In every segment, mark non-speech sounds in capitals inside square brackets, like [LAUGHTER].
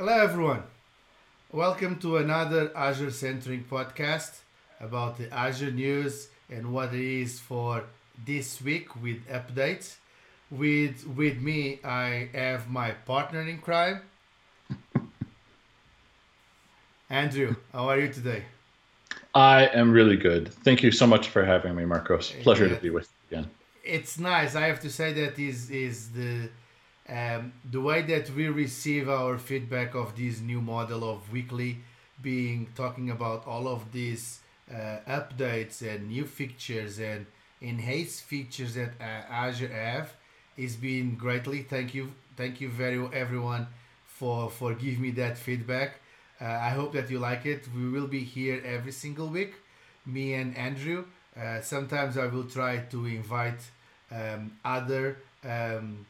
Hello, everyone. Welcome to another Azure Centering podcast about the Azure news and what it is for this week with updates. With with me, I have my partner in crime, [LAUGHS] Andrew. How are you today? I am really good. Thank you so much for having me, Marcos. Pleasure yeah. to be with you again. It's nice. I have to say that is is the um, the way that we receive our feedback of this new model of weekly being talking about all of these uh, updates and new features and enhanced features that uh, Azure have is being greatly. Thank you, thank you very everyone for for giving me that feedback. Uh, I hope that you like it. We will be here every single week, me and Andrew. Uh, sometimes I will try to invite um, other um,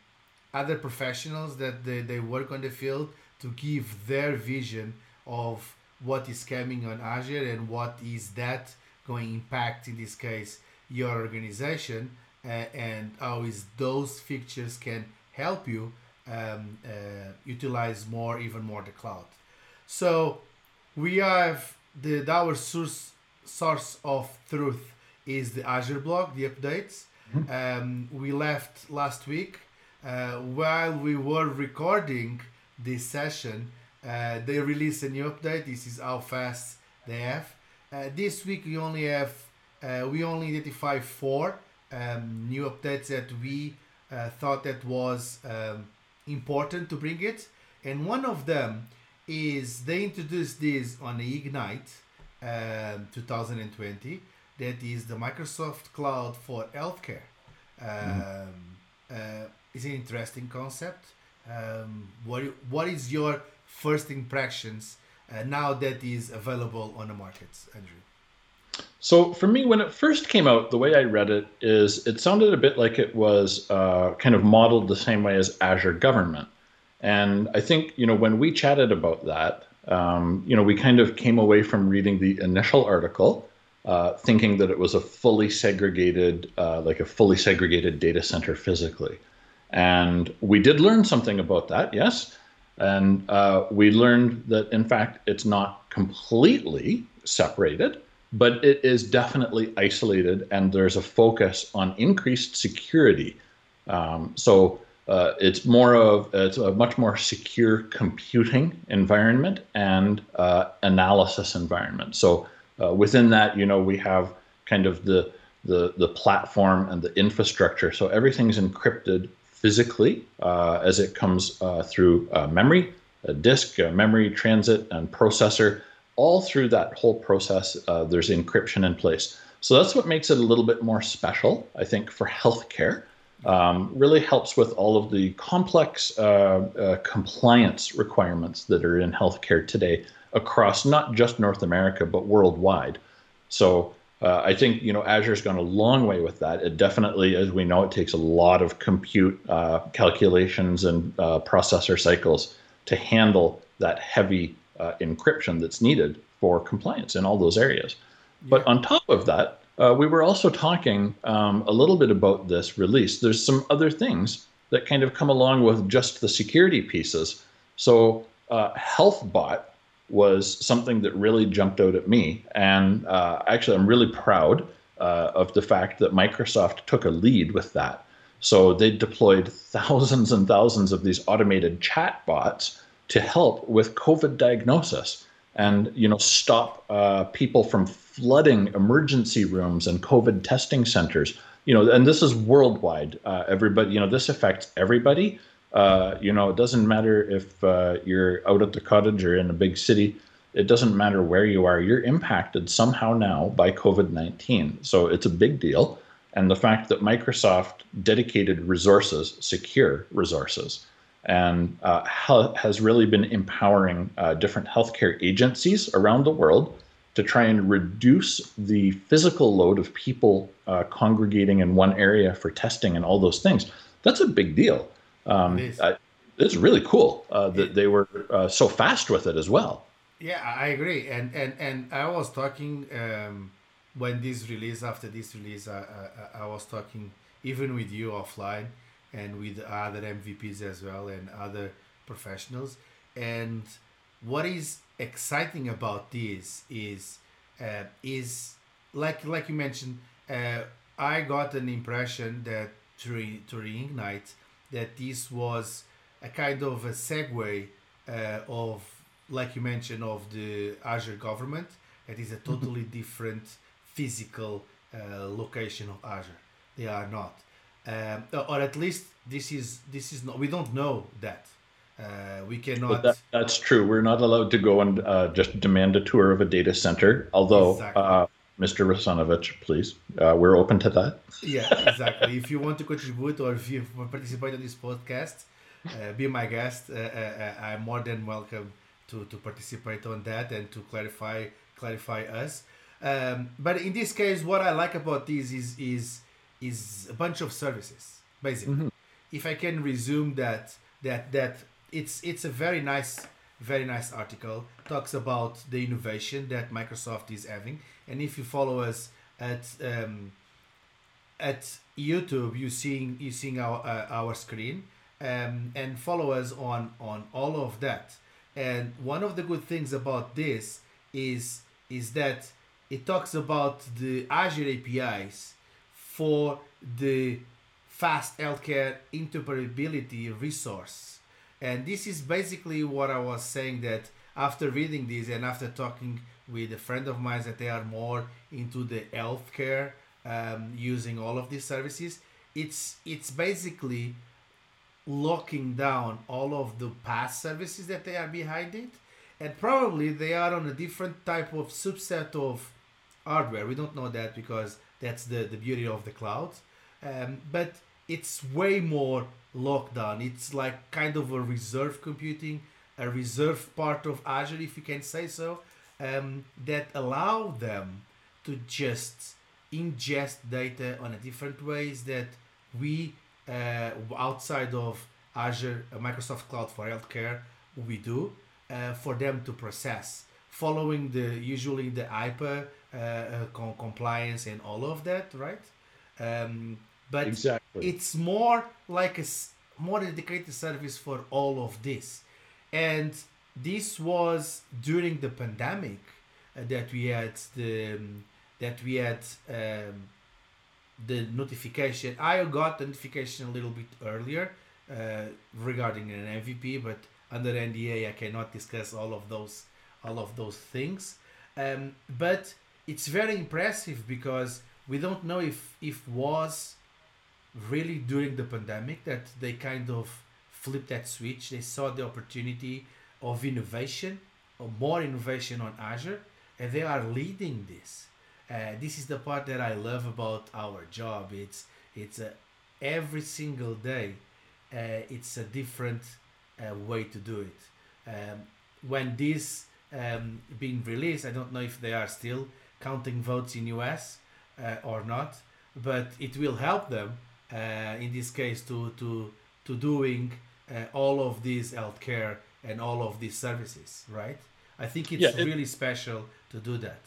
other professionals that they, they work on the field to give their vision of what is coming on Azure and what is that going to impact in this case your organization uh, and how is those features can help you um, uh, utilize more even more the cloud so we have the our source source of truth is the azure blog the updates mm-hmm. um, we left last week uh, while we were recording this session, uh, they released a new update. This is how fast they have. Uh, this week we only have uh, we only identify four um, new updates that we uh, thought that was um, important to bring it, and one of them is they introduced this on the Ignite um, 2020. That is the Microsoft Cloud for Healthcare. Mm. Uh, is an interesting concept. Um, what what is your first impressions uh, now that is available on the markets, Andrew? So for me, when it first came out, the way I read it is it sounded a bit like it was uh, kind of modeled the same way as Azure Government, and I think you know when we chatted about that, um, you know we kind of came away from reading the initial article. Uh, thinking that it was a fully segregated, uh, like a fully segregated data center physically. And we did learn something about that, yes. And uh, we learned that, in fact, it's not completely separated, but it is definitely isolated, and there's a focus on increased security. Um, so uh, it's more of it's a much more secure computing environment and uh, analysis environment. So uh, within that, you know, we have kind of the the the platform and the infrastructure. So everything's encrypted physically uh, as it comes uh, through uh, memory, a disk, a memory, transit, and processor. All through that whole process, there's encryption in place. So that's what makes it a little bit more special, I think, for healthcare. Um, really helps with all of the complex uh, uh, compliance requirements that are in healthcare today across not just North America, but worldwide. So uh, I think you know Azure's gone a long way with that. It definitely, as we know, it takes a lot of compute uh, calculations and uh, processor cycles to handle that heavy uh, encryption that's needed for compliance in all those areas. Yeah. But on top of that, uh, we were also talking um, a little bit about this release. There's some other things that kind of come along with just the security pieces. So uh, HealthBot was something that really jumped out at me. And uh, actually, I'm really proud uh, of the fact that Microsoft took a lead with that. So they deployed thousands and thousands of these automated chat bots to help with COVID diagnosis and you know stop uh, people from flooding emergency rooms and COVID testing centers. You know, and this is worldwide. Uh, everybody, you know, this affects everybody. Uh, you know, it doesn't matter if uh, you're out at the cottage or in a big city. It doesn't matter where you are. You're impacted somehow now by COVID 19. So it's a big deal. And the fact that Microsoft dedicated resources, secure resources, and uh, has really been empowering uh, different healthcare agencies around the world to try and reduce the physical load of people uh, congregating in one area for testing and all those things. That's a big deal. Um, it I, it's really cool uh, that they were uh, so fast with it as well. Yeah, I agree. And and and I was talking um, when this release after this release, I, I, I was talking even with you offline and with other MVPs as well and other professionals. And what is exciting about this is uh, is like like you mentioned. Uh, I got an impression that during during Ignite that this was a kind of a segue uh, of like you mentioned of the Azure government. It is a mm-hmm. totally different physical uh, location of Azure. They are not, um, or at least this is this is not. We don't know that. Uh, we cannot. That, that's true. We're not allowed to go and uh, just demand a tour of a data center. Although, exactly. Uh, Mr. Russinovich, please, uh, we're open to that. Yeah, exactly. if you want to contribute or if you participate in this podcast, uh, be my guest. I'm more than welcome to, to participate on that and to clarify clarify us. Um, but in this case, what I like about this is is is a bunch of services basically. Mm-hmm. If I can resume that that that it's it's a very nice very nice article talks about the innovation that Microsoft is having, and if you follow us at um, at YouTube, you seeing you seeing our uh, our screen, um, and follow us on on all of that. And one of the good things about this is is that it talks about the Azure APIs for the fast healthcare interoperability resource. And this is basically what I was saying that after reading this and after talking with a friend of mine that they are more into the healthcare um, using all of these services, it's it's basically locking down all of the PaaS services that they are behind it and probably they are on a different type of subset of hardware. We don't know that because that's the, the beauty of the cloud. Um, but it's way more locked down. It's like kind of a reserve computing, a reserve part of Azure, if you can say so, um, that allow them to just ingest data on a different ways that we uh, outside of Azure, uh, Microsoft Cloud for Healthcare, we do uh, for them to process, following the usually the HIPAA uh, uh, com- compliance and all of that, right? Um, but exactly. it's more like a more dedicated service for all of this, and this was during the pandemic uh, that we had the um, that we had um, the notification. I got the notification a little bit earlier uh, regarding an MVP, but under NDA I cannot discuss all of those all of those things. Um, but it's very impressive because we don't know if if was really during the pandemic that they kind of flipped that switch. They saw the opportunity of innovation, or more innovation on Azure, and they are leading this. Uh, this is the part that I love about our job. It's it's a, every single day. Uh, it's a different uh, way to do it. Um, when this um, being released, I don't know if they are still counting votes in US uh, or not, but it will help them uh, in this case to to to doing uh, all of these healthcare and all of these services, right? I think it's yeah, it, really special to do that.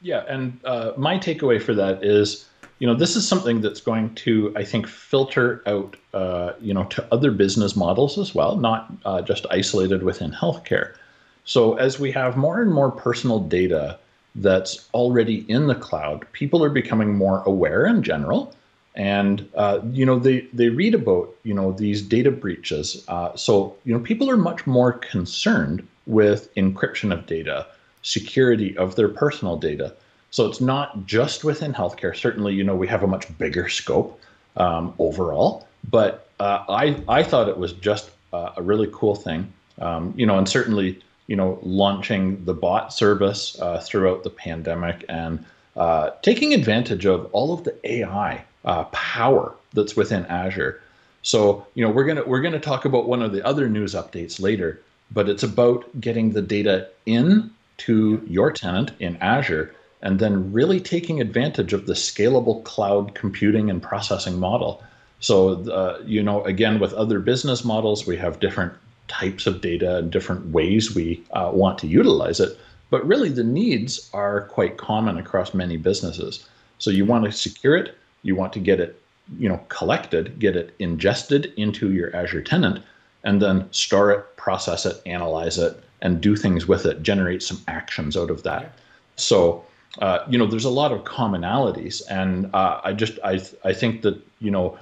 Yeah, and uh, my takeaway for that is you know, this is something that's going to, I think, filter out, uh, you know, to other business models as well, not uh, just isolated within healthcare. So as we have more and more personal data that's already in the cloud, people are becoming more aware in general. And uh, you know they they read about you know these data breaches. Uh, so you know people are much more concerned with encryption of data, security of their personal data. So it's not just within healthcare. Certainly, you know, we have a much bigger scope um, overall, but uh, I I thought it was just a really cool thing. Um, you know, and certainly, you know, launching the bot service uh, throughout the pandemic and uh, taking advantage of all of the AI uh, power that's within Azure. So, you know, we're gonna we're gonna talk about one of the other news updates later, but it's about getting the data in to your tenant in Azure and then really taking advantage of the scalable cloud computing and processing model. So, uh, you know, again, with other business models, we have different types of data and different ways we uh, want to utilize it. But really, the needs are quite common across many businesses. So, you want to secure it, you want to get it, you know, collected, get it ingested into your Azure tenant, and then store it, process it, analyze it, and do things with it, generate some actions out of that. So, uh, you know, there's a lot of commonalities, and uh, I just I I think that you know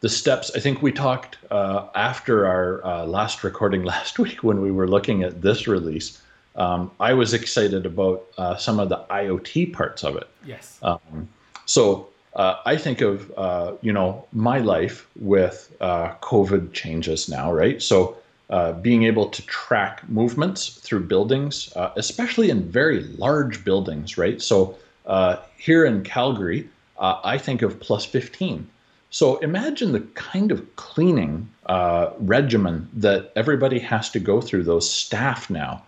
the steps. I think we talked uh, after our uh, last recording [LAUGHS] last week when we were looking at this release. Um, I was excited about uh, some of the IoT parts of it. Yes. Um, so uh, I think of uh, you know my life with uh, COVID changes now, right? So uh, being able to track movements through buildings, uh, especially in very large buildings, right? So uh, here in Calgary, I think of plus 15. So imagine the kind of cleaning regimen that everybody has to go through. Those staff now,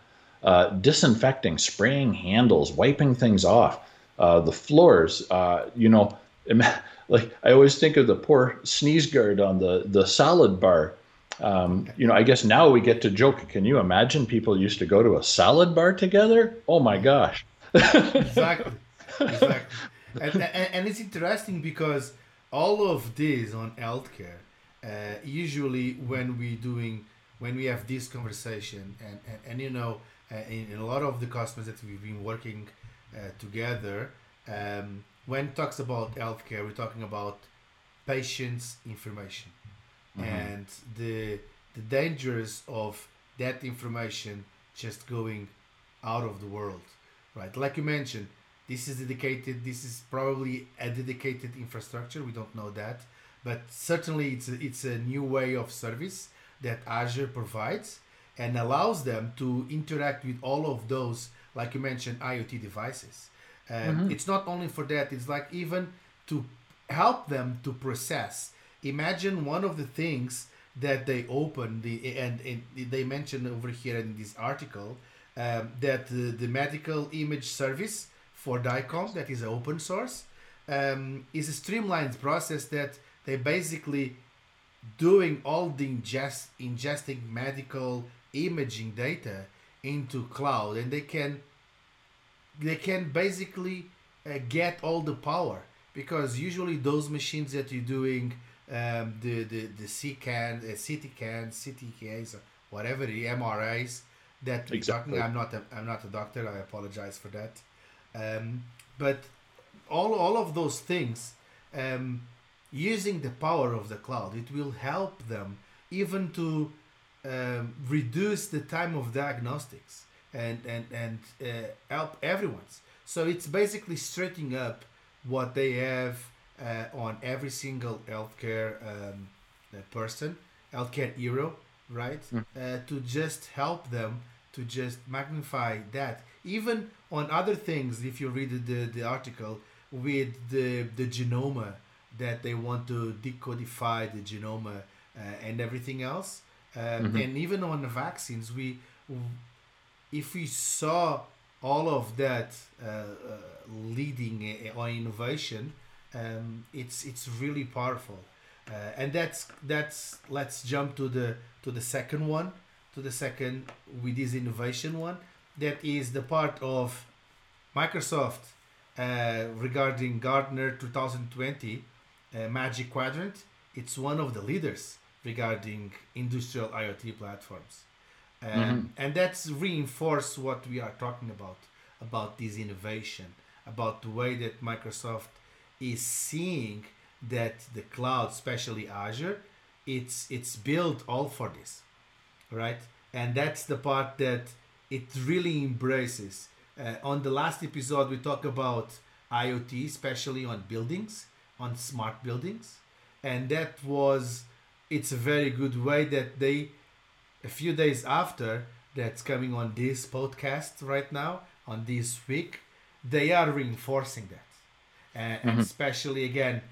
disinfecting, spraying handles, wiping things off, the floors, you know [LAUGHS] like I always think of the poor sneeze guard on the the salad bar. Um, you know, I guess now we get to joke. Can you imagine people used to go to a salad bar together? Oh my gosh! exactly, [LAUGHS] exactly. And, and, and, it's interesting because all of this on healthcare, uh, usually when we're doing when we have this conversation, and and, and you know, uh, in, in, a lot of the customers that we've been working uh, together. Um, when talks about healthcare, we're talking about patients' information mm-hmm. and the the dangers of that information just going out of the world, right? Like you mentioned, this is dedicated. This is probably a dedicated infrastructure. We don't know that, but certainly it's a, it's a new way of service that Azure provides and allows them to interact with all of those, like you mentioned, IoT devices mm-hmm. It's not only for that, it's like even to help them to process. Imagine one of the things that they open the and, and they mentioned over here in this article um, that the, the medical image service for DICOM that is open source um, is a streamlined process that they basically doing all the ingest ingesting medical imaging data into cloud and they can they can basically uh, get all the power because usually those machines that you're doing um, the the the CCAN, uh, CT scans, CTKs, whatever the MRIs that we're exactly. talking. I'm not a, I'm not a doctor. I apologize for that. Um, but all all of those things, um, using the power of the cloud, it will help them even to um, reduce the time of diagnostics and and and uh, help everyone's. So it's basically straightening up what they have uh, on every single healthcare um, uh, person, healthcare hero, right? Mm. Uh, to just help them to just magnify that. Even on other things, if you read the, the article with the, the genome that they want to decodify the genome uh, and everything else. Um, mm-hmm. And even on the vaccines, we if we saw all of that uh, uh, leading uh, on innovation, um, it's it's really powerful, uh, and that's that's let's jump to the to the second one, to the second with this innovation one. That is the part of Microsoft uh, regarding Gartner 2020 uh, Magic Quadrant. It's one of the leaders regarding industrial IoT platforms and mm-hmm. and that's reinforce what we are talking about about this innovation about the way that microsoft is seeing that the cloud especially azure it's it's built all for this right? And that's the part that it really embraces. Uh, on the last episode we talked about iot especially on buildings on smart buildings. And that was it's a very good way that they a few days after that's coming on this podcast right now on this week they are reinforcing that. And, mm-hmm. and especially again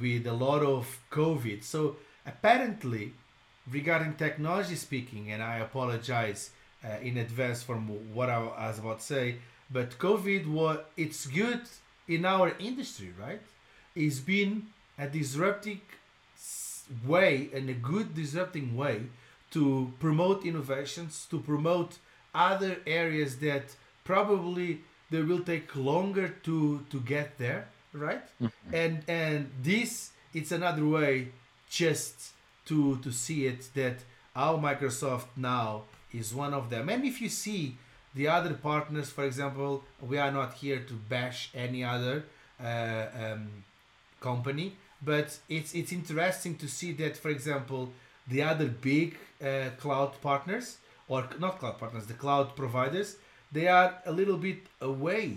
with a lot of covid. So apparently regarding technology speaking and i apologize uh, in advance from what i was about to say but covid what it's good in our industry right? It's been a disrupting way and a good disrupting way to promote innovations, to promote other areas that probably they will take longer to to get there, right? Mm-hmm. And and this it's another way just to to see it that how Microsoft now is one of them. And if you see the other partners, for example, we are not here to bash any other uh, um, company, but it's it's interesting to see that, for example, the other big uh, cloud partners or not cloud partners, the cloud providers, they are a little bit away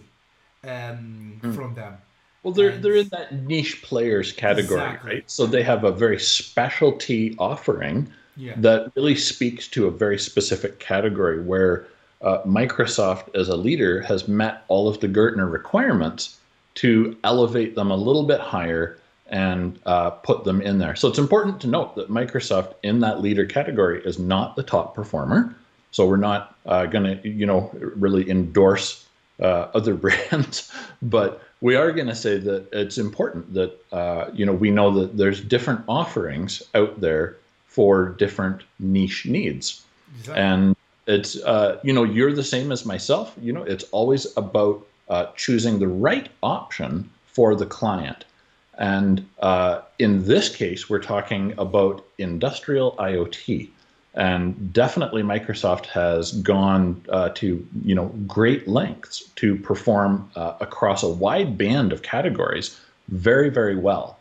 um, mm. from them. Well, they're and they're in that niche players category, exactly. right? So they have a very specialty offering yeah. that really speaks to a very specific category where uh, Microsoft, as a leader, has met all of the Gartner requirements to elevate them a little bit higher and uh, put them in there. So it's important to note that Microsoft in that leader category is not the top performer. So we're not uh, going to, you know, really endorse uh, [LAUGHS] other brands, but we are going to say that it's important that uh, you know we know that there's different offerings out there for different niche needs, exactly. and it's uh, you know you're the same as myself. You know, it's always about uh, choosing the right option for the client. And uh, in this case, we're talking about industrial IoT. And definitely, Microsoft has gone uh, to you know great lengths to perform uh, across a wide band of categories very very well.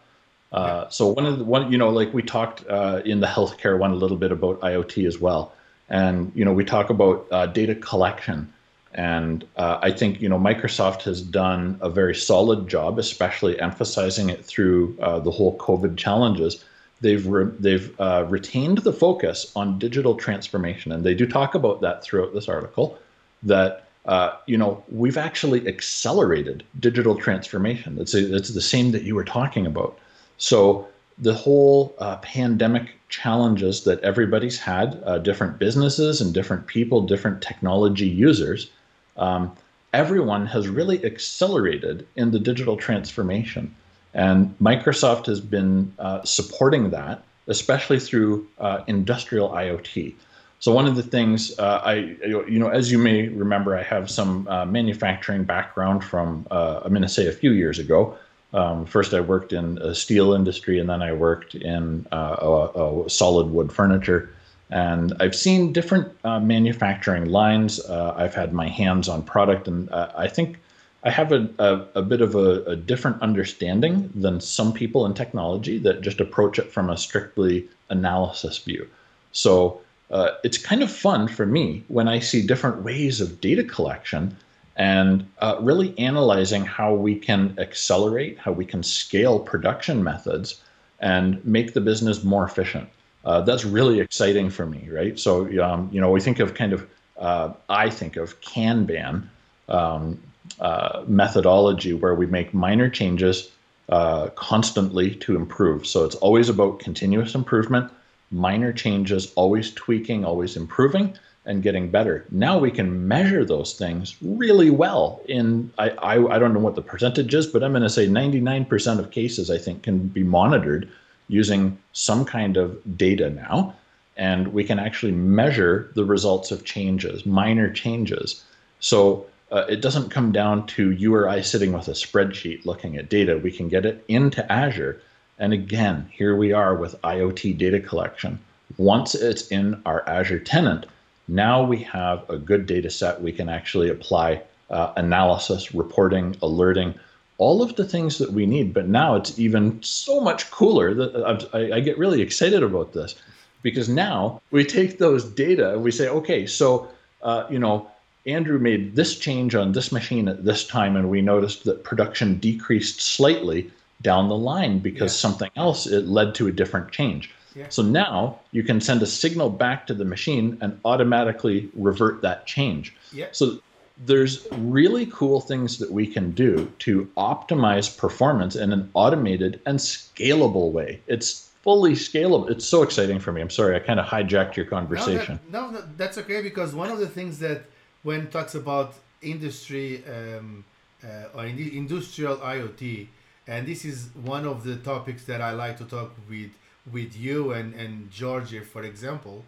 Uh, so one of the one you know like we talked uh, in the healthcare one a little bit about IoT as well, and you know we talk about uh, data collection, and uh, I think you know Microsoft has done a very solid job, especially emphasizing it through the whole COVID challenges they've re- they've uh, retained the focus on digital transformation, and they do talk about that throughout this article. That uh, you know we've actually accelerated digital transformation. It's a, it's the same that you were talking about. So the whole uh, pandemic challenges that everybody's had, uh, different businesses and different people, different technology users. Um, everyone has really accelerated in the digital transformation. And Microsoft has been uh, supporting that, especially through uh, industrial IoT. So one of the things uh, I, you know, as you may remember, I have some uh, manufacturing background from, uh, I'm going to say a few years ago. Um, first, I worked in a steel industry, and then I worked in uh, a, a solid wood furniture. And I've seen different manufacturing lines. I've had my hands on product, and I think I have a, a, a bit of a, a, different understanding than some people in technology that just approach it from a strictly analysis view. So uh, it's kind of fun for me when I see different ways of data collection and uh, really analyzing how we can accelerate, how we can scale production methods and make the business more efficient. Uh, that's really exciting for me, right? So, um, you know, we think of kind of, uh, I think of Kanban. Um, uh, methodology where we make minor changes uh, constantly to improve. So it's always about continuous improvement, minor changes, always tweaking, always improving, and getting better. Now we can measure those things really well. In I, I, I don't know what the percentage is, but I'm going to say 99% of cases I think can be monitored using some kind of data now. And we can actually measure the results of changes, minor changes. So uh, it doesn't come down to you or I sitting with a spreadsheet looking at data. We can get it into Azure. And again, here we are with IoT data collection. Once it's in our Azure tenant, now we have a good data set. We can actually apply uh, analysis, reporting, alerting, all of the things that we need. But now it's even so much cooler that I, I get really excited about this because now we take those data and we say, okay, so, uh, you know, Andrew made this change on this machine at this time, and we noticed that production decreased slightly down the line because yeah. something else it led to a different change. Yeah. So now you can send a signal back to the machine and automatically revert that change. Yeah. So there's really cool things that we can do to optimize performance in an automated and scalable way. It's fully scalable. It's so exciting for me. I'm sorry, I kind of hijacked your conversation. No, that, no, that's okay because one of the things that when talks about industry um, uh, or in industrial IoT, and this is one of the topics that I like to talk with with you and and Georgia, for example,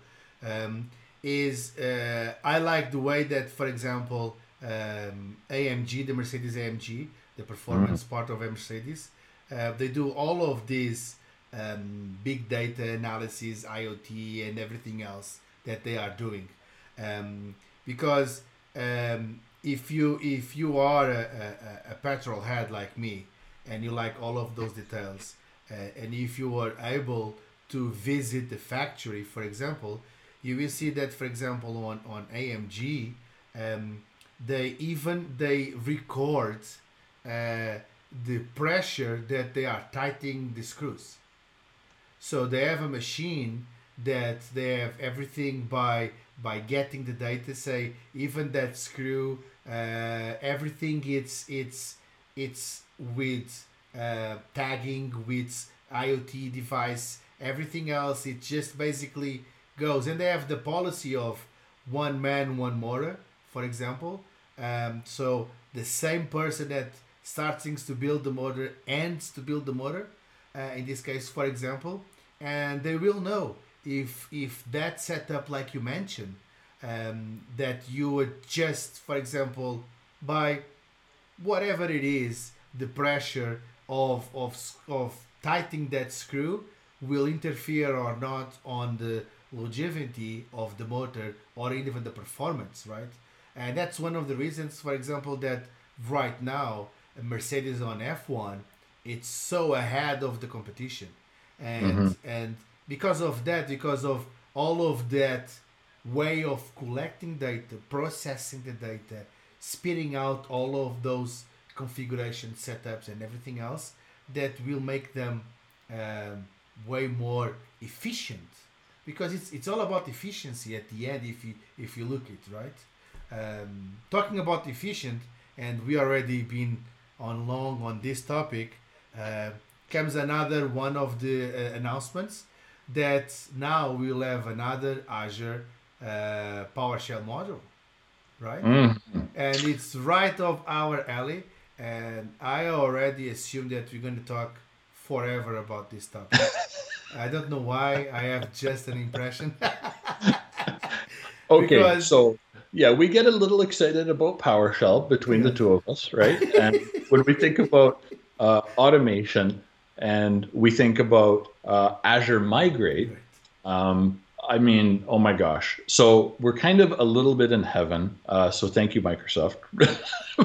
um, is uh, I like the way that, for example, um, AMG, the Mercedes AMG, the performance mm-hmm. part of Mercedes, uh, they do all of these um, big data analysis, IoT, and everything else that they are doing. Um, because um, if you if you are a, a, a, petrol head like me and you like all of those details, uh, and if you are able to visit the factory, for example, you will see that, for example, on on AMG, um, they even they record uh, the pressure that they are tightening the screws. So they have a machine that they have everything by by getting the data. Say even that screw, uh, everything it's it's it's with uh, tagging with IoT device. Everything else it just basically goes, and they have the policy of one man, one motor, for example. Um, so the same person that starts things to build the motor ends to build the motor. Uh, in this case, for example, and they will know if if that setup like you mentioned um, that you would just for example by whatever it is the pressure of of of tightening that screw will interfere or not on the longevity of the motor or even the performance right and that's one of the reasons for example that right now mercedes on f1 it's so ahead of the competition and mm-hmm. and because of that because of all of that way of collecting data processing the data spitting out all of those configuration setups and everything else that will make them um, way more efficient because it's it's all about efficiency at the end if you if you look it right um, talking about efficient and we already been on long on this topic uh, comes another one of the uh, announcements that now we'll have another Azure uh, PowerShell module, right? Mm. And it's right of our alley. And I already assume that we're going to talk forever about this topic. [LAUGHS] I don't know why. I have just an impression. [LAUGHS] okay, because... so yeah, we get a little excited about PowerShell between yeah. the two of us, right? And [LAUGHS] when we think about uh, automation, and we think about uh, Azure Migrate, um, I mean, oh my gosh. So we're kind of a little bit in heaven. Uh, so thank you, Microsoft. [LAUGHS]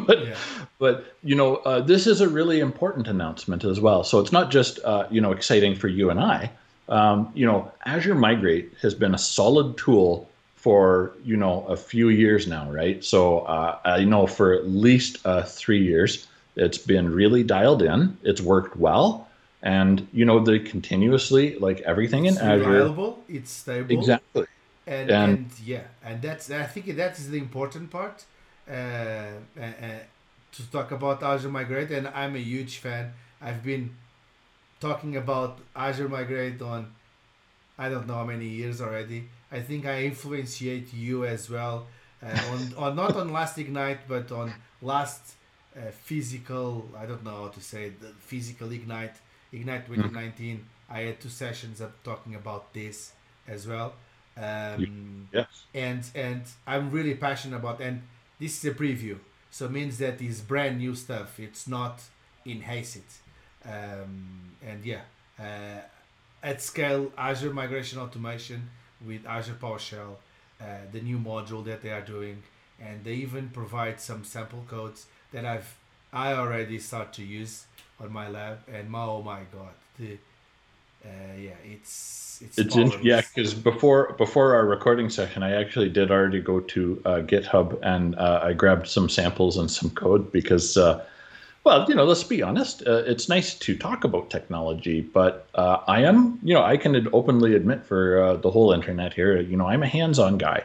but, yeah. but, you know, uh, this is a really important announcement as well. So it's not just, uh, you know, exciting for you and I. Um, you know, Azure Migrate has been a solid tool for, you know, a few years now, right? So uh, I know for at least uh, three years, it's been really dialed in. It's worked well and you know they continuously like everything it's in Azure. Reliable, it's stable. Exactly. And, and, and yeah, and that's I think that is the important part. Uh, uh, uh, to talk about Azure Migrate, and I'm a huge fan. I've been talking about Azure Migrate on I don't know how many years already. I think I influenced you as well uh, on, [LAUGHS] on not on last Ignite, but on last uh, physical. I don't know how to say it, the physical Ignite Ignite 2019, mm. I had two sessions of talking about this as well. Um, yes. And and I'm really passionate about and this is a preview, so it means that it's brand new stuff. It's not in haste. Um, and yeah, uh, at scale, Azure Migration Automation with Azure PowerShell, uh, the new module that they are doing, and they even provide some sample codes that I've I already start to use on my lab, and my, oh my god, the uh, yeah, it's it's, it's in, yeah because before before our recording session, I actually did already go to uh, GitHub and uh, I grabbed some samples and some code because. Uh, well, you know, let's be honest. Uh, it's nice to talk about technology, but uh, I am, you know, I can openly admit for the whole internet here, you know, I'm a hands-on guy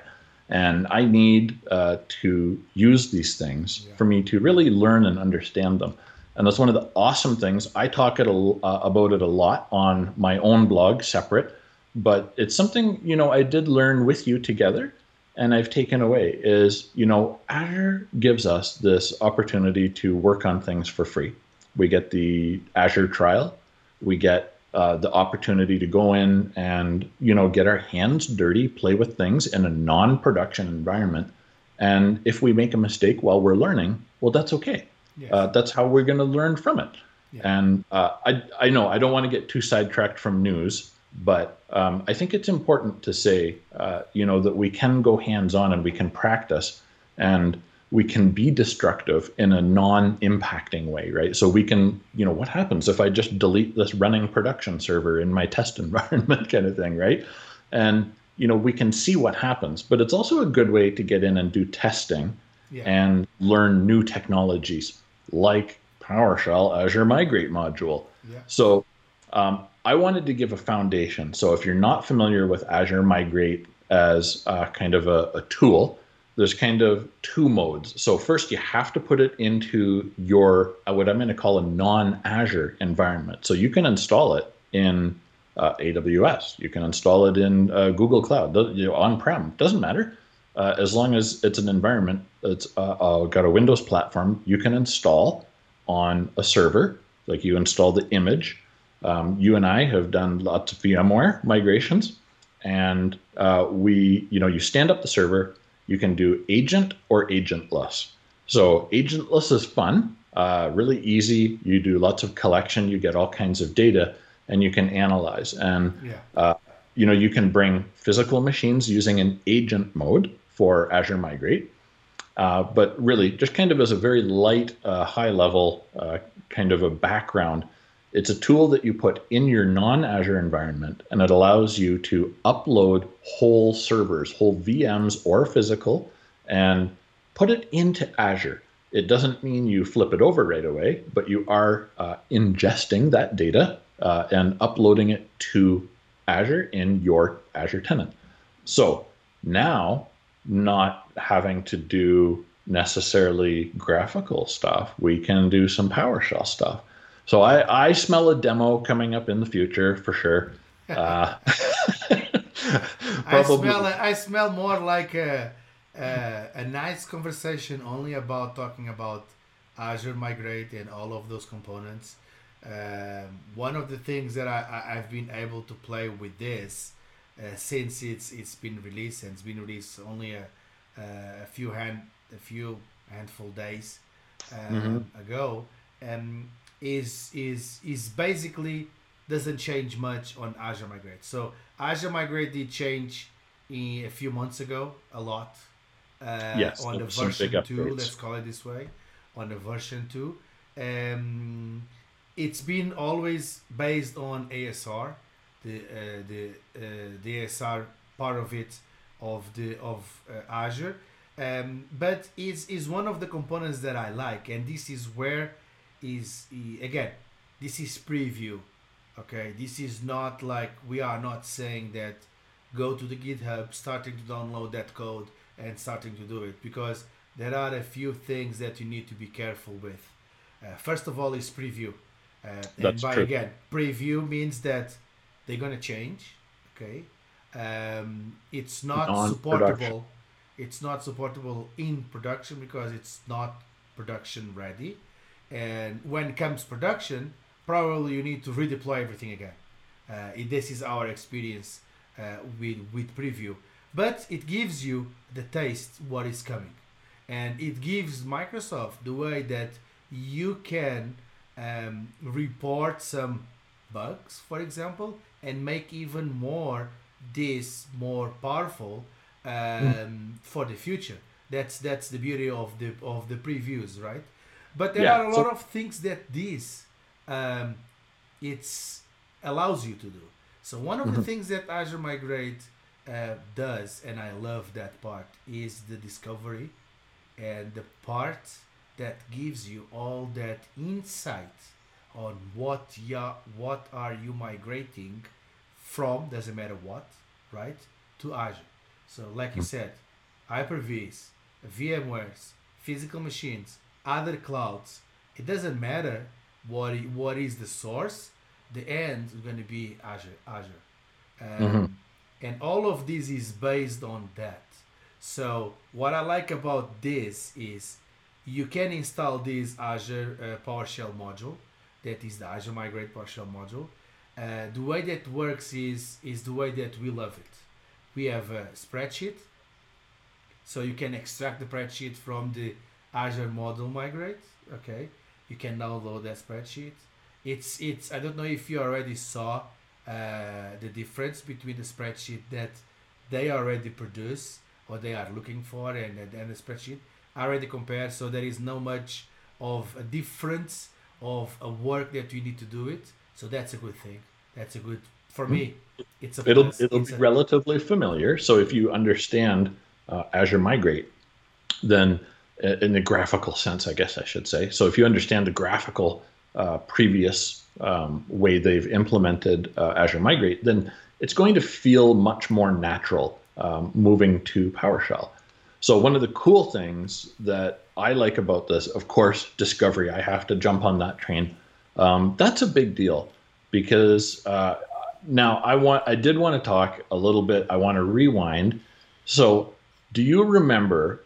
and I need uh, to use these things yeah. for me to really learn and understand them and that's one of the awesome things. I talk it a, uh, about it a lot on my own blog, separate, but it's something you know I did learn with you together, and I've taken away is you know Azure gives us this opportunity to work on things for free. We get the Azure trial, we get uh, the opportunity to go in and you know get our hands dirty, play with things in a non-production environment, and if we make a mistake while we're learning, well, that's okay uh, that's how we're going to learn from it. Yeah. And uh, I, I know I don't want to get too sidetracked from news, but um, I think it's important to say, uh, you know, that we can go hands on and we can practice and we can be destructive in a non-impacting way, right? So we can, you know, what happens if I just delete this running production server in my test [LAUGHS] environment kind of thing, right? And you know, we can see what happens, but it's also a good way to get in and do testing yeah. and learn new technologies like PowerShell Azure Migrate module. Yeah. So um, I wanted to give a foundation. So if you're not familiar with Azure Migrate as uh, kind of a, a tool, there's kind of two modes. So first, you have to put it into your uh, what I'm going to call a non-Azure environment. So you can install it in uh, AWS. You can install it in uh, Google Cloud, you know, on-prem. Doesn't matter. Uh, as long as it's an environment that's uh, uh, got a Windows platform, you can install on a server. Like you install the image. Um, you and I have done lots of VMware migrations, and we, you know, you stand up the server you can do agent or agentless. So agentless is fun, uh, really easy. You do lots of collection, you get all kinds of data, and you can analyze. And yeah. uh, you know you can bring physical machines using an agent mode for Azure Migrate. Uh, but really, just kind of as a very light, uh, high level uh, kind of a background, it's a tool that you put in your non Azure environment, and it allows you to upload whole servers, whole VMs or physical, and put it into Azure. It doesn't mean you flip it over right away, but you are uh, ingesting that data uh, and uploading it to Azure in your Azure tenant. So now, not having to do necessarily graphical stuff, we can do some PowerShell stuff. So I, I smell a demo coming up in the future for sure. [LAUGHS] Uh, I smell I smell more like a, a, a nice conversation only about talking about Azure Migrate and all of those components. Um, one of the things that I, I, have been able to play with this uh, since it's it's been released and it's been released only a, a few hand a few handful days um, mm-hmm. ago um, is is is basically doesn't change much on Azure Migrate. So Azure Migrate did change in a few months ago a lot. Uh, yes, on the version two, let's call it this way, on the version two. Um, it's been always based on ASR, the uh, the uh, the ASR part of it of the of uh, Azure. Um, but it's is one of the components that I like, and this is where is again this is preview okay this is not like we are not saying that go to the github starting to download that code and starting to do it because there are a few things that you need to be careful with uh, first of all is preview uh, and by true. again preview means that they're going to change okay? Um, it's not supportable it's not supportable in production because it's not production ready. And when comes production, probably you need to redeploy everything again. Uh, this is our experience uh, with with preview, but it gives you the taste what is coming, and it gives Microsoft the way that you can um, report some bugs, for example, and make even more this more powerful um, mm. for the future. That's that's the beauty of the of the previews, right? But there yeah, are a lot of things that this um, it's allows you to do. So one of mm-hmm. the things that Azure Migrate uh, does, and I love that part, is the discovery and the part that gives you all that insight on what ya what are you migrating from doesn't matter what right to Azure. So like you mm. said, Hyper-Vs, VMwares, physical machines, other clouds, it doesn't matter what what is the source. The end is going to be Azure. Azure, um, mm-hmm. and all of this is based on that. So what I like about this is you can install this Azure uh, PowerShell module. That is the Azure Migrate PowerShell module. Uh, the way that works is is the way that we love it. We have a spreadsheet, so you can extract the spreadsheet from the Azure Model Migrate. Okay, you can download that spreadsheet. it's it's I don't know if you already saw uh, the difference between the spreadsheet that they already produce or they are looking for and and the spreadsheet already compared. So there is no much of a difference of a work that you need to do it. So that's a good thing. That's a good for me. It's a it'll it'll it's be a, relatively familiar. So if you understand uh, Azure Migrate, then uh, in the graphical sense, I guess I should say. So if you understand the graphical uh, previous um, way they've implemented uh, Azure Migrate, then it's going to feel much more natural um, moving to PowerShell. So one of the cool things that I like about this, of course, discovery. I have to jump on that train. Um, that's a big deal because uh, now I want. I did want to talk a little bit. I want to rewind. So, do you remember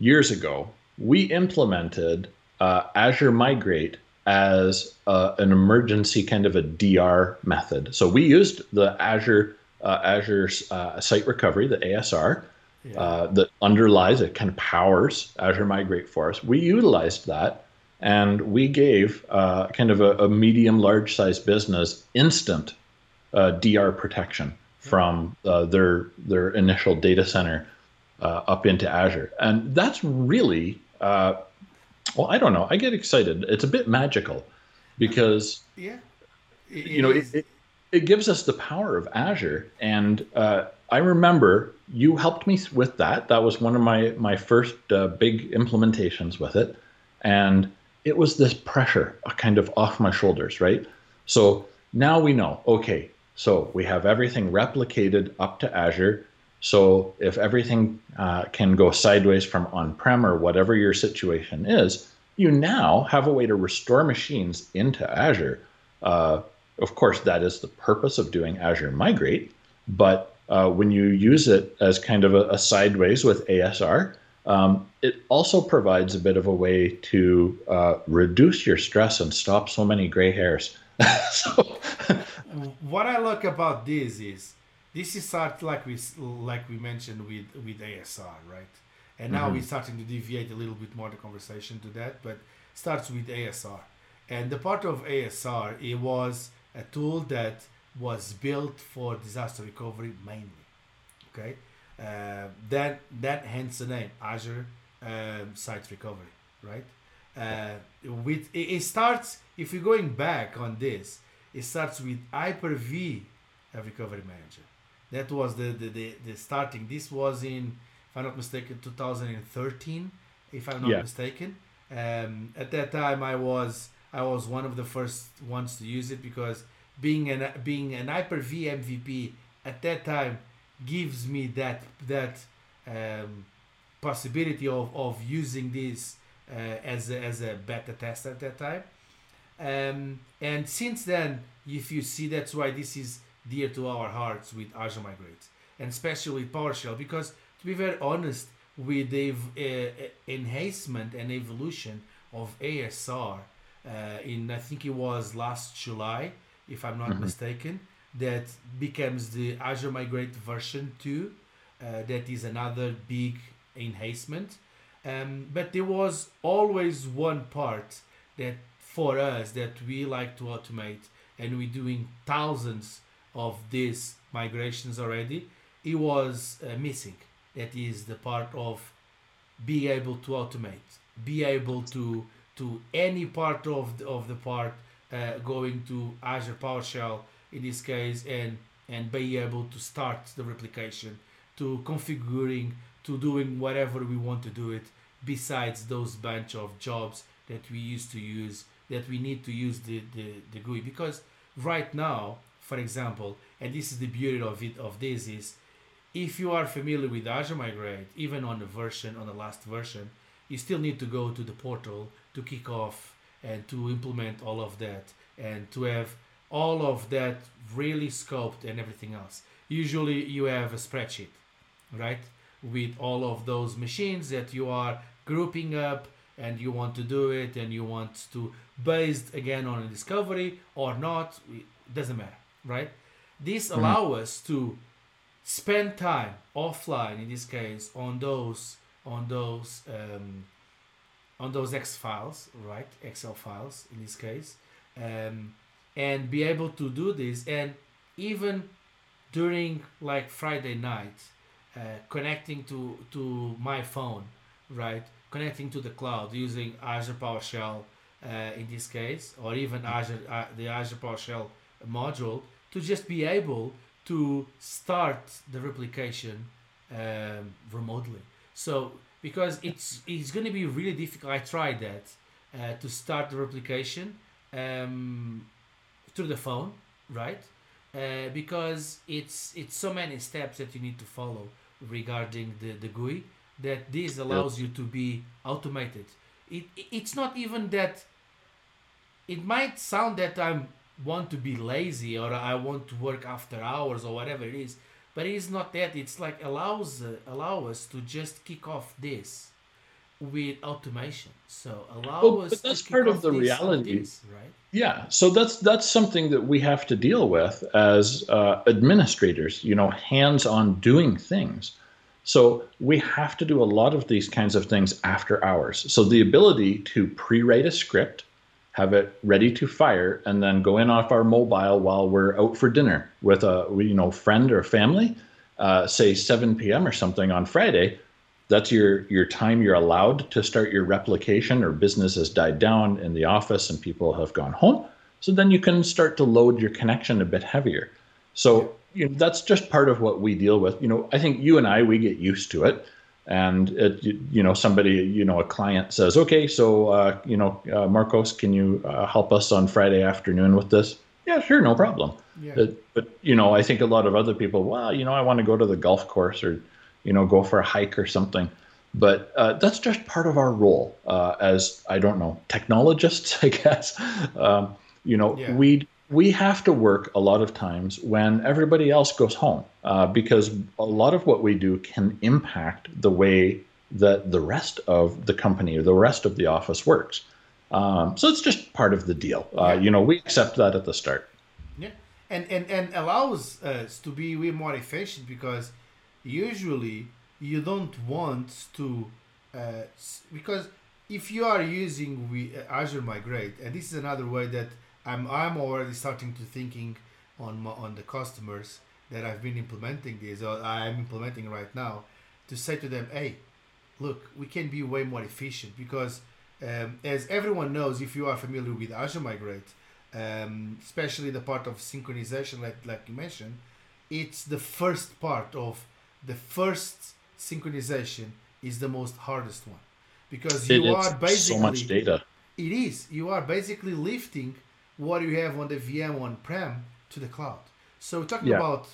years ago we implemented uh, Azure Migrate as uh, an emergency kind of a DR method? So we used the Azure uh, Azure uh, Site Recovery, the ASR yeah. uh, that underlies it, kind of powers Azure Migrate for us. We utilized that and we gave uh, kind of a, a medium large size business instant uh, DR protection from uh, their their initial data center uh, up into Azure, and that's really uh, well. I don't know. I get excited. It's a bit magical because yeah, it you know it, it, it gives us the power of Azure, and I remember you helped me with that. That was one of my my first uh, big implementations with it, and it was this pressure uh, kind of off my shoulders, right? So now we know. Okay, so we have everything replicated up to Azure. So if everything uh, can go sideways from on-prem or whatever your situation is, you now have a way to restore machines into Azure. Of course, that is the purpose of doing Azure Migrate, but uh, when you use it as kind of a, a sideways with ASR, um, it also provides a bit of a way to uh, reduce your stress and stop so many gray hairs. [LAUGHS] so, [LAUGHS] what I like about this is this is start like we like we mentioned with with ASR, right? And now mm-hmm. we're starting to deviate a little bit more the conversation to that, but starts with ASR. And the part of ASR, it was a tool that was built for disaster recovery mainly. Okay, uh, that that hence the name Azure um, Site Recovery, right? Uh, with it, it, starts if you're going back on this, it starts with Hyper-V Recovery Manager. That was the, the, the, the starting. This was in, if I'm not mistaken, 2013, if I'm not yeah. mistaken. Um, at that time, I was I was one of the first ones to use it because being an being an Hyper-V MVP at that time gives me that that um, possibility of, of using this uh, as a, as a beta test at that time. Um, and since then, if you see, that's why this is dear to our hearts with Azure Migrate, and especially with PowerShell, because to be very honest, with the uh, enhancement and evolution of ASR uh, in I think it was last July, if I'm not mm-hmm. mistaken, that becomes the Azure Migrate version 2. Uh, that is another big enhancement. Um, but there was always one part that for us that we like to automate, and we're doing thousands of these migrations already. It was uh, missing. That is the part of be able to automate, be able to to any part of the, of the part uh, going to Azure PowerShell in this case and and be able to start the replication to configuring to doing whatever we want to do it besides those bunch of jobs that we used to use that we need to use the, the, the GUI. Because right now for example and this is the beauty of it of this is if you are familiar with Azure Migrate even on the version on the last version you still need to go to the portal to kick off and to implement all of that and to have all of that really scoped and everything else. Usually you have a spreadsheet, right? With all of those machines that you are grouping up and you want to do it and you want to based again on a discovery or not, it doesn't matter, right? This mm-hmm. allow us to spend time offline in this case on those on those um, on those X files, right? Excel files in this case, um, and be able to do this. And even during like friday night uh, connecting to to my phone right? Connecting to the cloud using azure powershell uh, in this case or even azure uh, the azure powershell module to just be able to start the replication um, remotely so because it's it's going to be really difficult i tried that uh, to start the replication um, through the phone, right? Uh, because it's it's so many steps that you need to follow regarding the, the GUI that this allows you to be automated. It, it's not even that it might sound that I want to be lazy or I want to work after hours or whatever it is, but it is not that. It's like allows uh, allow us to just kick off this with automation. So allow well, us. But that's part of the reality, this, right? Yeah. So that's that's something that we have to deal with as uh, administrators. You know, hands-on doing things. So we have to do a lot of these kinds of things after hours. So the ability to pre-write a script, have it ready to fire, and then go in off our mobile while we're out for dinner with a you know friend or family, uh, say 7 p.m. or something on Friday that's your your time you're allowed to start your replication or business has died down in the office and people have gone home. So then you can start to load your connection a bit heavier. So you know, that's just part of what we deal with. You know i think you and i we get used to it and it you know somebody you know a client says okay so uh, you know uh, marcos can you uh, help us on friday afternoon with this yeah sure no problem yeah. But, but you know i think a lot of other people well you know i want to go to the golf course or you know, go for a hike or something. But uh, that's just part of our role uh, as I don't know technologists, [LAUGHS] I guess. Um, you know, yeah. we we have to work a lot of times when everybody else goes home uh, because a lot of what we do can impact the way that the rest of the company or the rest of the office works. Um, so it's just part of the deal. Uh. You know, we accept that at the start. Yeah, and and and allows us to be way more efficient because usually you don't want to uh, because if you are using we, uh, Azure Migrate, and this is another way that I'm I'm already starting to thinking on my, on the customers that I've been implementing this or I'm implementing right now to say to them, hey, look, we can be way more efficient because um, as everyone knows, if you are familiar with Azure Migrate, um, especially the part of synchronization, like like you mentioned, it's the first part of the first synchronization is the most hardest one because you it, are basically so much data. It is. You are basically lifting what you have on the VM on prem to the cloud. So we're talking yeah. about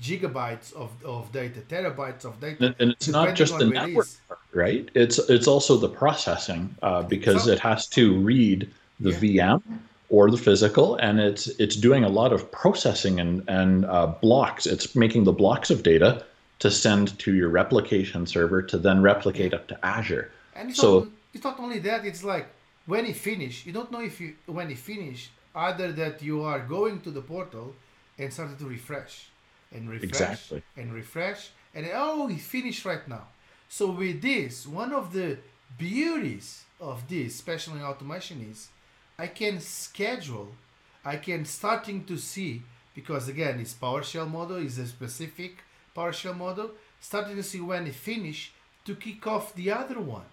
gigabytes of, of data, terabytes of data. And it's not just the network, part, right? It's it's also the processing uh, because so, it has to read the yeah. VM or the physical, and it's it's doing a lot of processing and and uh, blocks. It's making the blocks of data to send to your replication server to then replicate up to Azure. And it's so not, it's not only that; it's like when you finish, you don't know if you when you finish either that you are going to the portal and started to refresh and refresh exactly. and refresh and oh, we finished right now. So with this, one of the beauties of this, especially in automation, is I can schedule, I can starting to see because again, it's PowerShell model is a specific PowerShell model, starting to see when it finish to kick off the other one,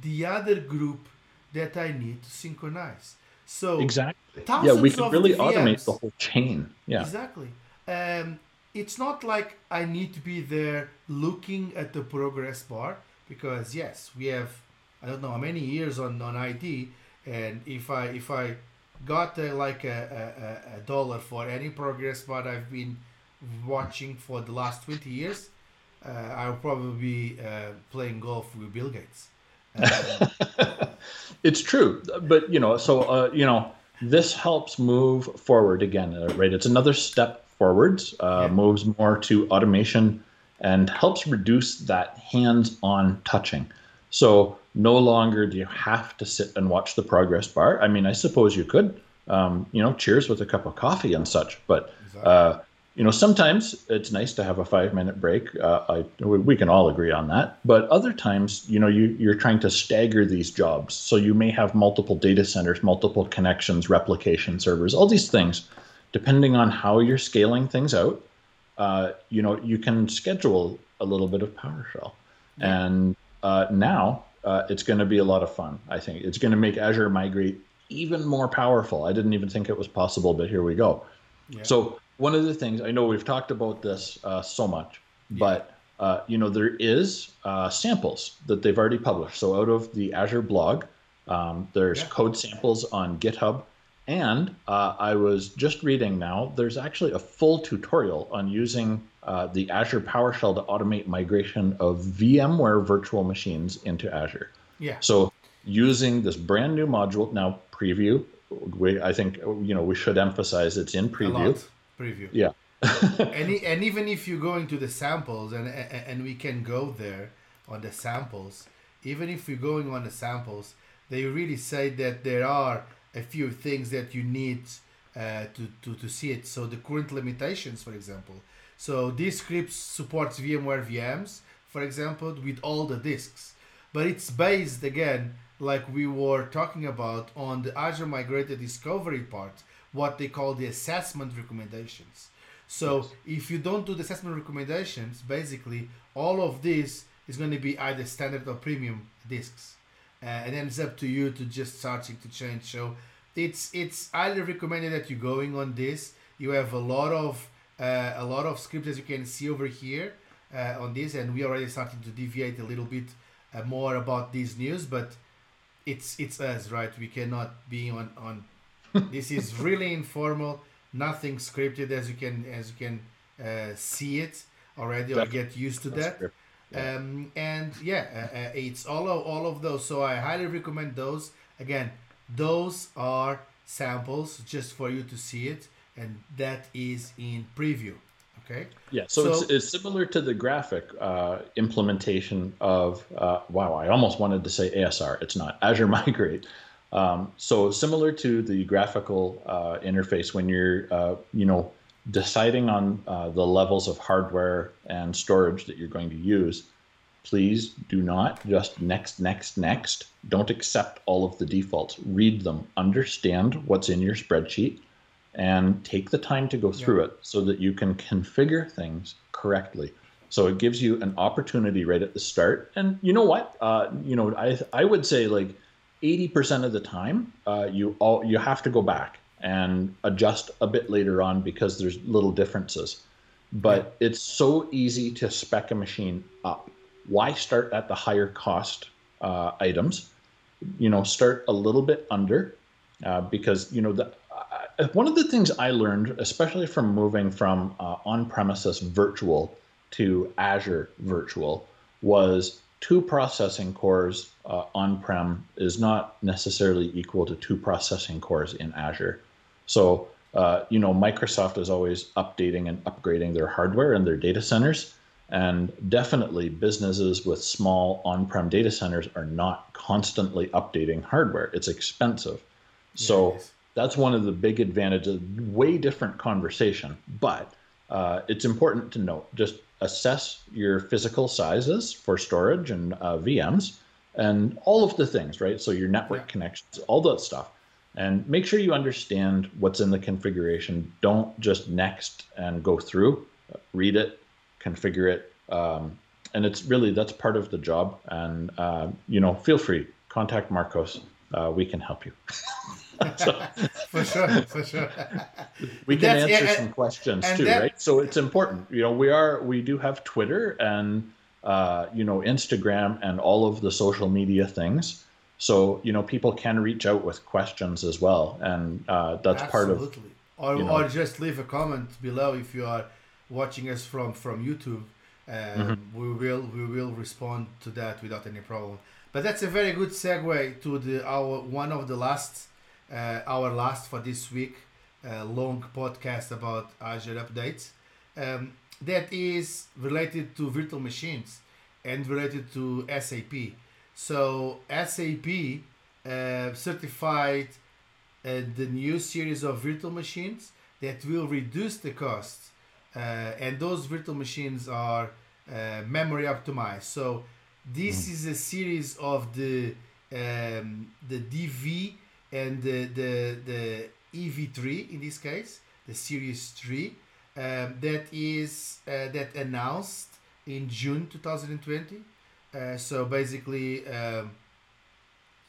the other group that I need to synchronize. So exactly, yeah, we can really VMs, automate the whole chain. Yeah, exactly. Um, it's not like I need to be there looking at the progress bar because yes, we have I don't know how many years on on IT, and if I if I got uh, like a, a, a dollar for any progress bar I've been watching for the last 20 years, uh, I'll probably be uh, playing golf with Bill Gates. [LAUGHS] It's true, but you know, so uh, you know, this helps move forward again, uh, right? It's another step forwards, uh, yeah. moves more to automation, and helps reduce that hands-on touching. So no longer do you have to sit and watch the progress bar. I mean, I suppose you could, um, you know, cheers with a cup of coffee and such, but. Exactly uh, you know, sometimes it's nice to have a five minute break. Uh, I, we can all agree on that. But other times, you know, you, you're trying to stagger these jobs. So you may have multiple data centers, multiple connections, replication servers, all these things. Depending on how you're scaling things out, uh, you know, you can schedule a little bit of PowerShell. Yeah. And uh, now uh, it's going to be a lot of fun. I think it's going to make Azure Migrate even more powerful. I didn't even think it was possible, but here we go. Yeah. So one of the things I know we've talked about this uh, so much, yeah. but uh, you know there is uh, samples that they've already published. So out of the Azure blog, um, there's yeah. code samples on GitHub, and uh, I was just reading now. There's actually a full tutorial on using uh, the Azure PowerShell to automate migration of VMware virtual machines into Azure. Yeah. So using this brand new module now preview. We, I think you know we should emphasize it's in preview preview. Yeah. [LAUGHS] and, and even if you go into the samples and and we can go there on the samples, even if we're going on the samples, they really say that there are a few things that you need uh, to, to, to see it. So the current limitations, for example. So this script supports VMware VMs, for example, with all the disks. But it's based again, like we were talking about, on the Azure Migrated Discovery part what they call the assessment recommendations. So yes. if you don't do the assessment recommendations, basically all of this is going to be either standard or premium discs, uh, and then it's up to you to just starting to change. So it's it's highly recommended that you're going on this. You have a lot of uh, a lot of scripts as you can see over here uh, on this, and we already starting to deviate a little bit uh, more about these news, but it's it's us, right? We cannot be on on this is really informal, nothing scripted as you can as you can uh, see it already or get used to that. Yeah. Um, and yeah, uh, uh, it's all of all of those. So I highly recommend those. Again, those are samples just for you to see it, and that is in preview. Okay. Yeah. So, so it's, it's similar to the graphic uh, implementation of uh, wow. I almost wanted to say ASR. It's not Azure [LAUGHS] Migrate. Um, so similar to the graphical uh, interface, when you're, uh, you know, deciding on uh, the levels of hardware and storage that you're going to use, please do not just next, next, next. Don't accept all of the defaults. Read them, understand what's in your spreadsheet, and take the time to go through it so that you can configure things correctly. So it gives you an opportunity right at the start. And you know what? Uh, you know, I I would say like 80% of the time, uh, you all you have to go back and adjust a bit later on because there's little differences. But yeah. it's so easy to spec a machine up. Why start at the higher cost uh, items? You know, start a little bit under uh, because you know the uh, one of the things I learned, especially from moving from uh, on-premises virtual to Azure virtual, was two processing cores uh, on-prem is not necessarily equal to two processing cores in Azure. So, uh, you know, Microsoft is always updating and upgrading their hardware and their data centers. And definitely businesses with small on-prem data centers are not constantly updating hardware. It's expensive. So yes. that's one of the big advantages, way different conversation. But uh, it's important to note, just assess your physical sizes for storage and uh, VMs and all of the things, right? So your network yeah. connections, all that stuff. And make sure you understand what's in the configuration. Don't just next and go through, read it, configure it. Um, and it's really, that's part of the job. And, uh, you know, feel free, contact Marcos. Uh, we can help you. [LAUGHS] so, [LAUGHS] for sure, for sure. We can That's, answer some questions too, that, right? So it's important. You know, we are we do have Twitter and uh, you know Instagram and all of the social media things. So you know, people can reach out with questions as well, and uh, that's Absolutely. part of. Or, you know, or just leave a comment below if you are watching us from from YouTube. Um, mm-hmm. We will we will respond to that without any problem. But that's a very good segue to the our one of the last uh, our last for this week uh, long podcast about Azure updates. Um, that is related to virtual machines and related to SAP. So SAP uh, certified uh, the new series of virtual machines that will reduce the cost uh, and those virtual machines are uh, memory optimized. So this is a series of the um, the DV and the the the EV3 in this case, the Series 3, um, that is uh, that announced in June 2020. Uh, so basically, um,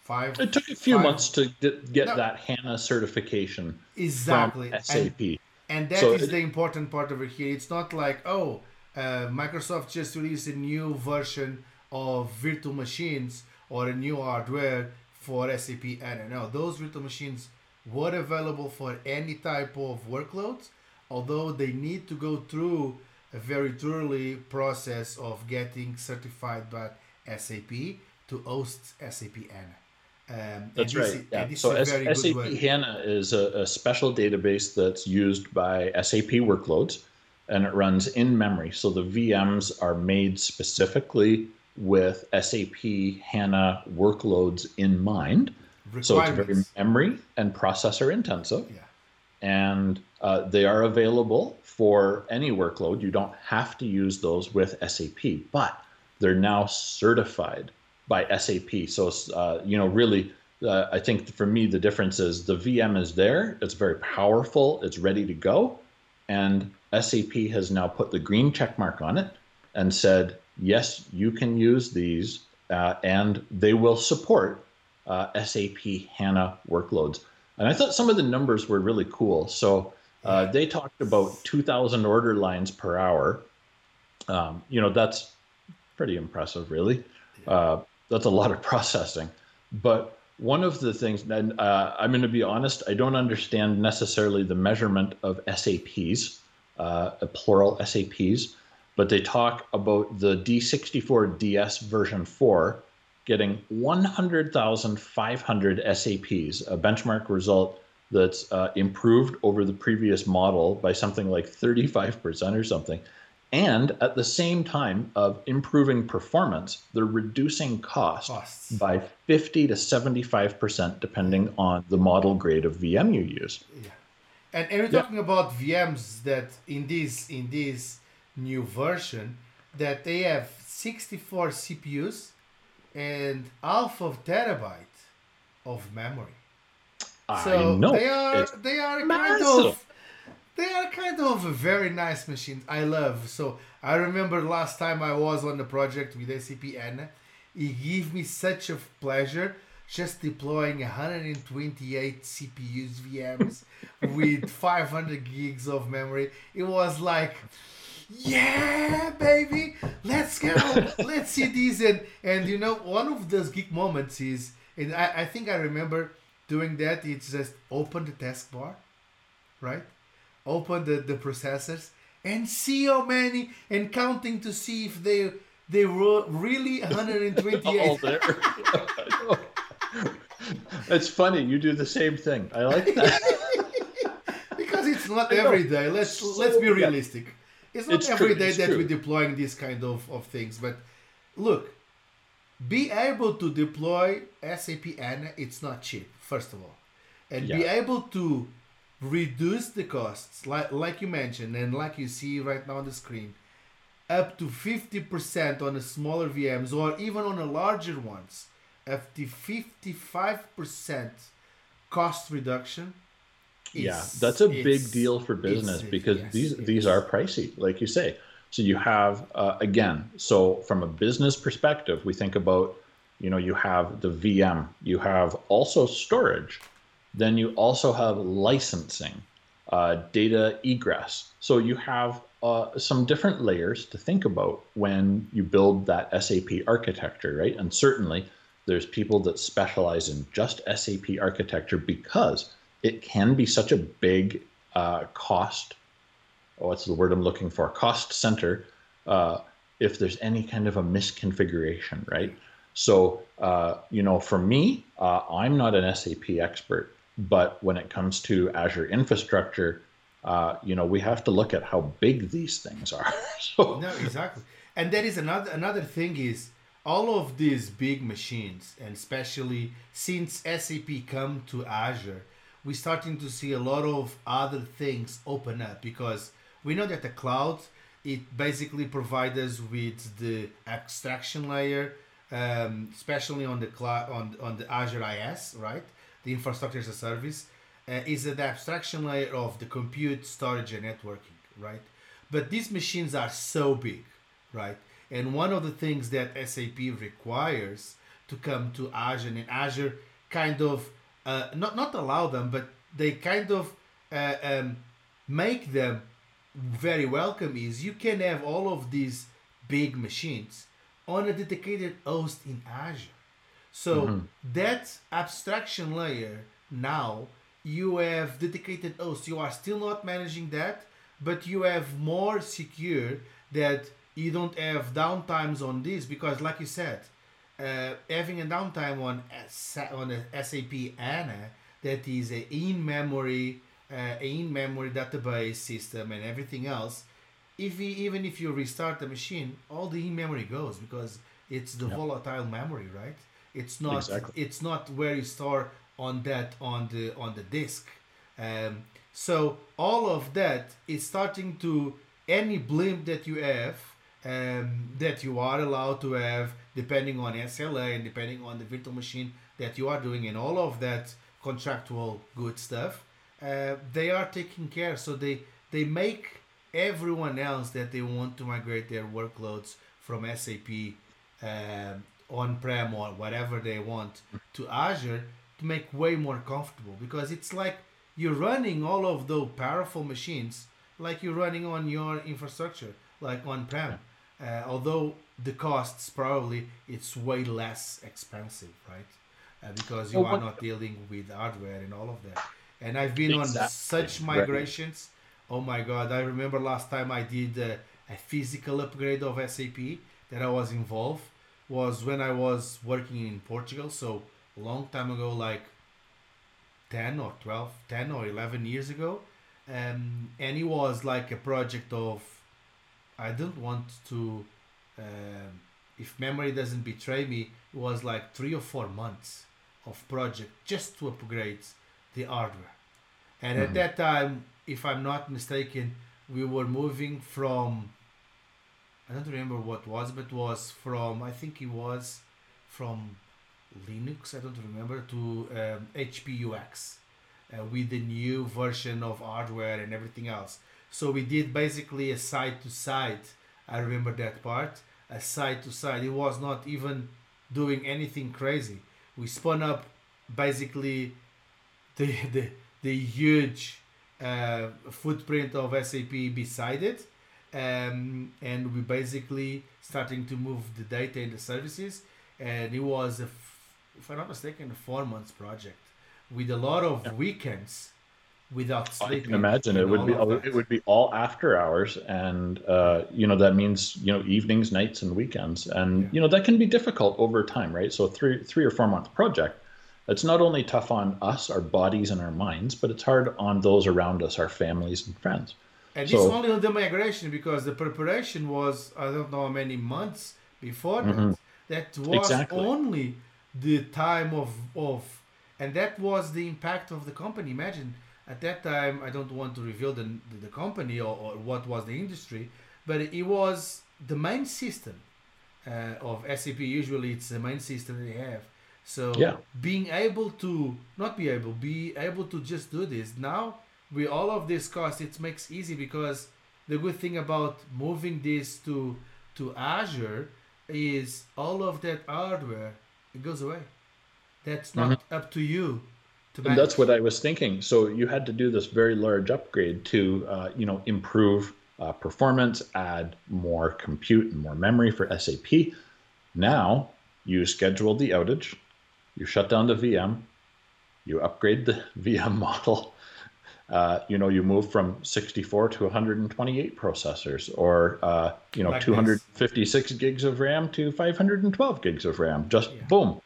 five. It took a few five- months to get, No. that HANA certification exactly from And- SAP. And that is So it- the important part over here. It's not like, oh, uh, Microsoft just released a new version of virtual machines or a new hardware for SAP. I don't. Those virtual machines were available for any type of workloads, although they need to go through a very thoroughly process of getting certified by SAP to host SAP HANA. Um, That's right. is- Yeah. So S- SAP. HANA is a, a special database that's used by SAP workloads and it runs in memory. So the VMs are made specifically with SAP HANA workloads in mind. So it's very memory and processor intensive. Yeah. and uh, they are available for any workload. You don't have to use those with SAP, but they're now certified by SAP. So, uh, you know, really, uh, I think for me, the difference is the VM is there, it's very powerful, it's ready to go, and SAP has now put the green check mark on it and said, yes, you can use these, uh, and they will support uh, SAP HANA workloads. And I thought some of the numbers were really cool. So uh, they talked about 2,000 order lines per hour. Um, you know, that's pretty impressive, really. Uh, that's a lot of [LAUGHS] processing. But one of the things, and uh, I'm going to be honest, I don't understand necessarily the measurement of SAPs, uh, plural SAPs, but they talk about the D64 DS version 4 getting 100,500 SAPs, a benchmark result that's uh, improved over the previous model by something like 35% or something. And at the same time of improving performance, they're reducing cost Costs. by 50 to 75% depending on the model grade of VM you use. Yeah. And, and we're Yeah. talking about VMs that in this in this new version that they have 64 CPUs and half of terabyte of memory. So I know. they are It's they are kind of they are kind of a very nice machines. I love. So I remember last time I was on the project with Anna, it gave me such a pleasure just deploying 128 CPUs VMs [LAUGHS] with 500 gigs of memory. It was like, yeah, baby, let's go, [LAUGHS] let's see these. And and you know, one of those geek moments is, and I, I think I remember doing that. It's just open the taskbar, right? Open the, the processors and see how many and counting to see if they they were really [LAUGHS] 128. all there. [LAUGHS] I it's funny. You do the same thing. I like that. because it's not every day. Let's So, let's be realistic. It's not It's every true, day that true. we're deploying this kind of, of things. But look, be able to deploy SAP HANA, it's not cheap, first of all. And be able to reduce the costs, like like you mentioned, and like you see right now on the screen, up to 50% on the smaller VMs or even on the larger ones, up to 55% cost reduction. Yeah, that's a big deal for business because yes, these these is. are pricey, like you say. So you have uh, again, so from a business perspective, we think about you know you have the VM, you have also storage, then you also have licensing, uh, data egress. So you have uh, some different layers to think about when you build that SAP architecture, right? And certainly there's people that specialize in just SAP architecture because it can be such a big uh, cost. Oh, what's the word I'm looking for? Cost center. Uh, if there's any kind of a misconfiguration, right? So, uh, you know, for me, uh, I'm not an SAP expert, but when it comes to Azure infrastructure, uh, you know, we have to look at how big these things are. [LAUGHS] so, No, exactly. And there is another another thing is all of these big machines, and especially since SAP come to Azure, we're starting to see a lot of other things open up because we know that the cloud it basically provides us with the abstraction layer, um, especially on the cloud on on the Azure IaaS, right? The infrastructure as a service uh, is the abstraction layer of the compute, storage, and networking, right? But these machines are so big, right? And one of the things that SAP requires to come to Azure and Azure kind of uh, not not allow them, but they kind of uh, um, make them very welcome is you can have all of these big machines on a dedicated host in Azure. So mm-hmm. that abstraction layer now you have dedicated hosts. You are still not managing that, but you have more secure that you don't have downtimes on this because, like you said, uh, having a downtime on on a SAP HANA that is a in-memory uh, in-memory database system and everything else. If we, even if you restart the machine, all the in-memory goes because it's the yep. volatile memory, right? It's not exactly. it's not where you store on that on the on the disk. Um, so all of that is starting to any blimp that you have um, that you are allowed to have depending on SLA and depending on the virtual machine that you are doing and all of that contractual good stuff, uh, they are taking care. So they they make everyone else that they want to migrate their workloads from SAP um, on-prem or whatever they want to Azure to make way more comfortable because it's like you're running all of those powerful machines like you're running on your infrastructure like on-prem uh, although the costs probably it's way less expensive right uh, because you are not dealing with hardware and all of that and i've been exactly. on such migrations right. oh my god i remember last time i did a, a physical upgrade of sap that i was involved was when i was working in portugal so a long time ago, like 10 or 12, 10 or 11 years ago. Um, and it was like a project of, I don't want to, uh, if memory doesn't betray me, it was like three or four months of project just to upgrade the hardware. And mm-hmm. at that time, if I'm not mistaken, we were moving from, I don't remember what was, but was from, I think it was from Linux, I don't remember, to um, HPUX uh, with the new version of hardware and everything else. So we did basically a side to side. I remember that part, a side to side. It was not even doing anything crazy. We spun up basically the [LAUGHS] the, the huge uh, footprint of SAP beside it. Um, and we basically starting to move the data and the services and it was a if I'm not mistaken, a four months project with a lot of yeah. weekends without sleeping. I can imagine it would be it would be all after hours, and uh, you know that means you know evenings, nights, and weekends, and yeah. you know that can be difficult over time, right? So three three or four month project. It's not only tough on us, our bodies, and our minds, but it's hard on those around us, our families and friends. And so, this only on the migration because the preparation was I don't know how many months before mm-hmm. that. That was exactly. only the time of of and that was the impact of the company imagine at that time i don't want to reveal the, the, company or, or what was the industry but it was the main system uh, of sap usually it's the main system they have so yeah. being able to not be able be able to just do this now with all of this cost it makes easy because the good thing about moving this to to azure is all of that hardware it goes away. That's not mm-hmm. up to you. And that's what I was thinking. So you had to do this very large upgrade to, uh, you know, improve uh, performance, add more compute and more memory for SAP. Now you schedule the outage, you shut down the VM, you upgrade the [LAUGHS] VM model. Uh, you know, you move from 64 to 128 processors, or uh, you know, like 256 this. gigs of RAM to 512 gigs of RAM. Just yeah. boom,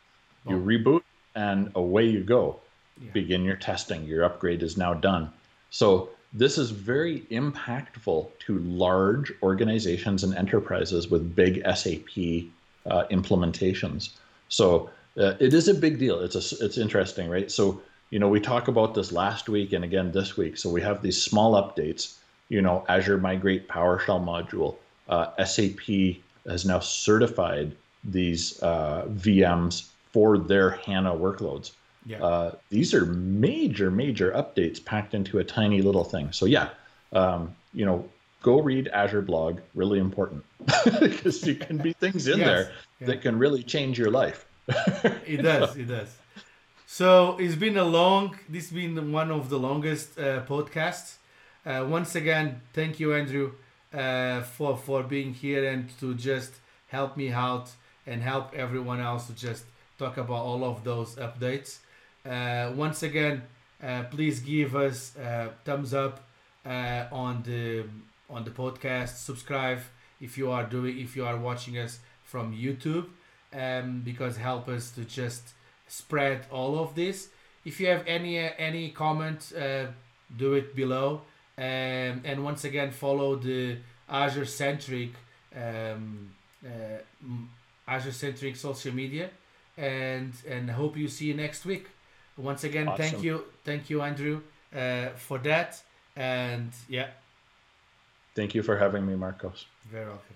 you reboot and away you go. Yeah. Begin your testing. Your upgrade is now done. So this is very impactful to large organizations and enterprises with big SAP uh, implementations. So uh, it is a big deal. It's a, it's interesting, right? So you know, we talk about this last week and again this week. So we have these small updates. you know, Azure Migrate PowerShell module. Uh, SAP has now certified these uh, VMs for their HANA workloads. Yeah. Uh, these are major, major updates packed into a tiny little thing. So yeah, um, you know, go read Azure blog. Really important [LAUGHS] because there can be things in [LAUGHS] yes. there yeah. that can really change your life. [LAUGHS] it does. It does. So it's been a long. This has been one of the longest uh, podcasts. Uh, once again, thank you, Andrew, uh, for for being here and to just help me out and help everyone else to just talk about all of those updates. Uh, once again, uh, please give us a thumbs up uh, on the on the podcast. Subscribe if you are doing if you are watching us from YouTube, um, because help us to just spread all of this. If you have any uh, any comment, uh, do it below. Um, and once again, follow the Azure centric um, uh, Azure centric social media, and and hope you see you next week. Once again, awesome. thank you, thank you, Andrew, uh, for that, and yeah. Thank you for having me, Marcos. Very welcome.